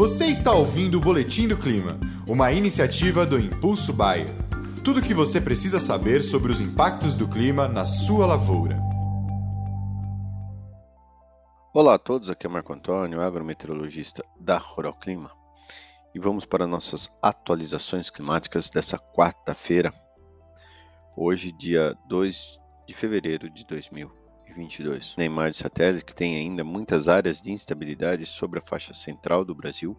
Você está ouvindo o Boletim do Clima, uma iniciativa do Impulso Bayer. Tudo o que você precisa saber sobre os impactos do clima na sua lavoura. Olá a todos, aqui é Marco Antônio, agrometeorologista da Rural Clima. E vamos para nossas atualizações climáticas dessa quarta-feira, hoje, dia 2 de fevereiro de 2022. Neymar de satélite que tem ainda muitas áreas de instabilidade sobre a faixa central do Brasil.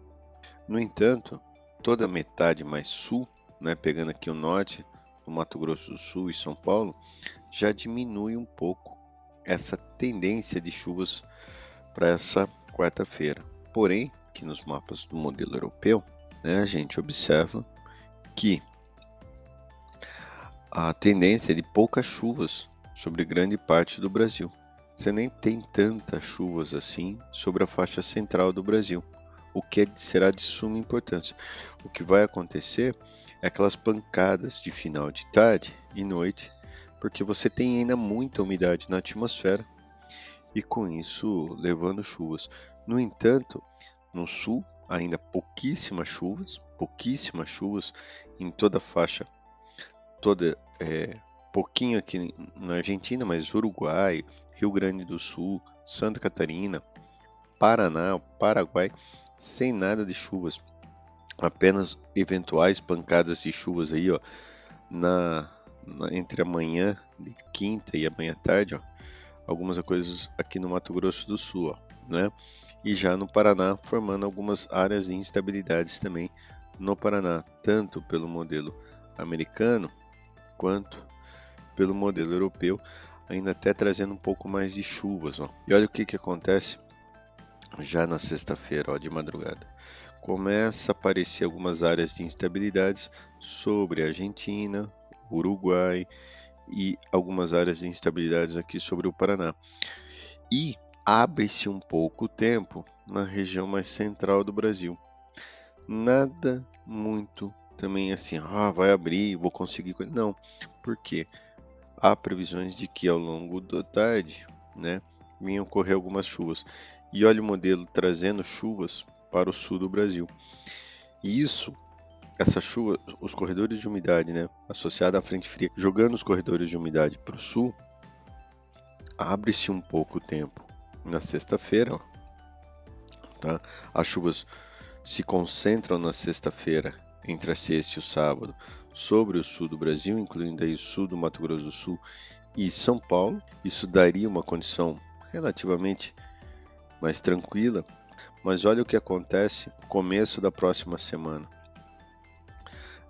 No entanto, toda a metade mais sul, né, pegando aqui o norte, no Mato Grosso do Sul e São Paulo, já diminui um pouco essa tendência de chuvas para essa quarta-feira. Porém, aqui nos mapas do modelo europeu, né, a gente observa que a tendência de poucas chuvas sobre grande parte do Brasil. Você nem tem tantas chuvas assim sobre a faixa central do Brasil, o que será de suma importância. O que vai acontecer é aquelas pancadas de final de tarde e noite, porque você tem ainda muita umidade na atmosfera e com isso levando chuvas. No entanto, no sul ainda pouquíssimas chuvas, pouquíssimas chuvas em toda a faixa toda é, pouquinho aqui na Argentina, mas Uruguai, Rio Grande do Sul, Santa Catarina, Paraná, Paraguai, sem nada de chuvas, apenas eventuais pancadas de chuvas aí, ó, na, na entre amanhã de quinta e amanhã tarde, ó, algumas coisas aqui no Mato Grosso do Sul, ó, né? E já no Paraná, formando algumas áreas de instabilidades também no Paraná, tanto pelo modelo americano quanto pelo modelo europeu, ainda até trazendo um pouco mais de chuvas. Ó. E olha o que, que acontece já na sexta-feira, de madrugada. Começa a aparecer algumas áreas de instabilidades sobre a Argentina, Uruguai e algumas áreas de instabilidades aqui sobre o Paraná. E abre-se um pouco o tempo na região mais central do Brasil. Nada muito também assim, ah, vai abrir, vou conseguir. Não, porque há previsões de que ao longo da tarde, né, vinham ocorrer algumas chuvas. E olha o modelo trazendo chuvas para o sul do Brasil. E isso, essa chuva, os corredores de umidade, né, associada à frente fria, jogando os corredores de umidade para o sul, abre-se um pouco o tempo. Na sexta-feira, tá? As chuvas se concentram na sexta-feira entre a sexta e o sábado sobre o sul do Brasil, incluindo aí o sul do Mato Grosso do Sul e São Paulo. Isso daria uma condição relativamente mais tranquila, mas olha o que acontece no começo da próxima semana.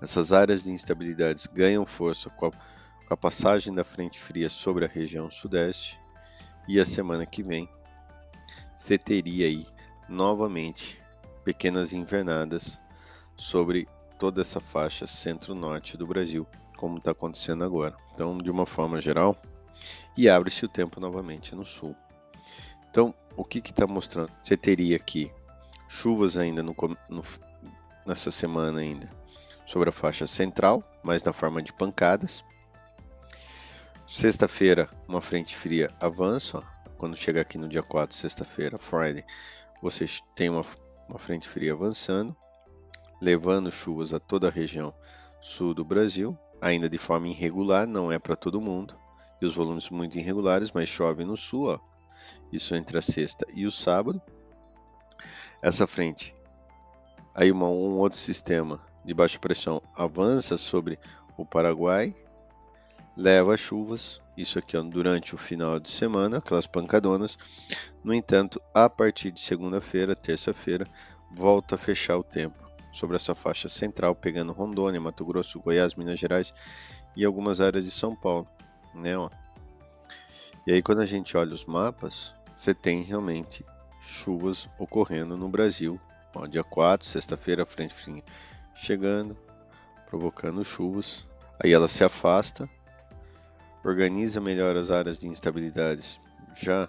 Essas áreas de instabilidades ganham força com a, com a passagem da frente fria sobre a região sudeste e a semana que vem você teria aí novamente pequenas invernadas sobre toda essa faixa centro-norte do Brasil, como está acontecendo agora. Então, de uma forma geral, e abre-se o tempo novamente no sul. Então, o que está mostrando? Você teria aqui chuvas ainda no, no, nessa semana ainda sobre a faixa central, mas na forma de pancadas. Sexta-feira, uma frente fria avança. Quando chegar aqui no dia 4, sexta-feira, Friday, você tem uma, uma frente fria avançando levando chuvas a toda a região sul do Brasil, ainda de forma irregular, não é para todo mundo, e os volumes muito irregulares, mas chove no sul, ó, isso entre a sexta e o sábado. Essa frente, aí uma, um outro sistema de baixa pressão avança sobre o Paraguai, leva chuvas, isso aqui ó, durante o final de semana, aquelas pancadonas. No entanto, a partir de segunda-feira, terça-feira, volta a fechar o tempo sobre essa faixa central, pegando Rondônia, Mato Grosso, Goiás, Minas Gerais e algumas áreas de São Paulo, né? Ó. E aí quando a gente olha os mapas, você tem realmente chuvas ocorrendo no Brasil. Ó, dia 4, sexta-feira, frente fria chegando, provocando chuvas. Aí ela se afasta, organiza melhor as áreas de instabilidades já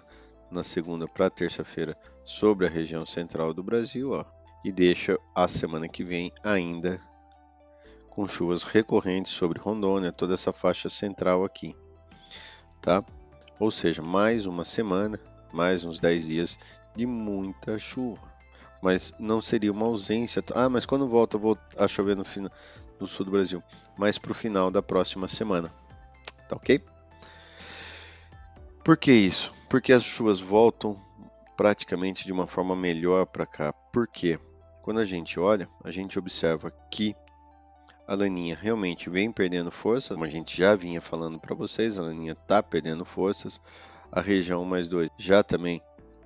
na segunda para terça-feira sobre a região central do Brasil, ó e deixa a semana que vem ainda com chuvas recorrentes sobre Rondônia, toda essa faixa central aqui, tá? Ou seja, mais uma semana, mais uns 10 dias de muita chuva. mas não seria uma ausência. Ah, mas quando volta vou a chover no, no sul do Brasil, mas para o final da próxima semana, tá ok? Por que isso? Porque as chuvas voltam praticamente de uma forma melhor para cá. Por quê? Quando a gente olha, a gente observa que a laninha realmente vem perdendo força, como a gente já vinha falando para vocês, a laninha está perdendo forças. A região mais 2 já também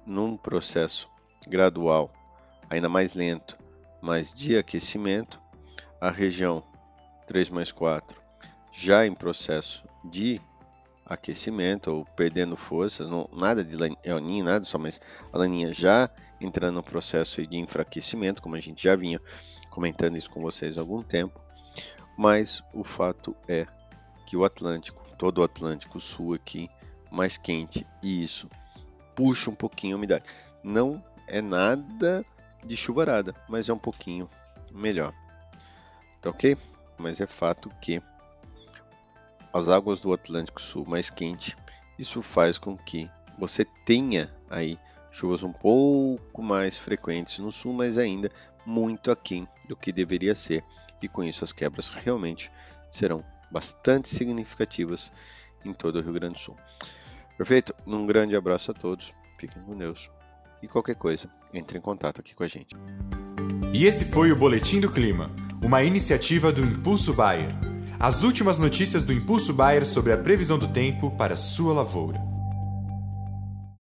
num processo gradual, ainda mais lento, mas de aquecimento. A região 3 mais 4 já em processo de aquecimento ou perdendo forças, não, nada de laninha, nada só, mas a laninha já entrando no processo de enfraquecimento, como a gente já vinha comentando isso com vocês há algum tempo. Mas o fato é que o Atlântico, todo o Atlântico Sul aqui, mais quente, e isso puxa um pouquinho a umidade. Não é nada de chuvarada, mas é um pouquinho melhor. Tá ok? Mas é fato que as águas do Atlântico Sul mais quente, isso faz com que você tenha aí chuvas um pouco mais frequentes no sul, mas ainda muito aquém do que deveria ser, e com isso as quebras realmente serão bastante significativas em todo o Rio Grande do Sul. Perfeito? Um grande abraço a todos, fiquem com Deus e qualquer coisa, entre em contato aqui com a gente. E esse foi o Boletim do Clima, uma iniciativa do Impulso Bayer. As últimas notícias do Impulso Bayer sobre a previsão do tempo para sua lavoura.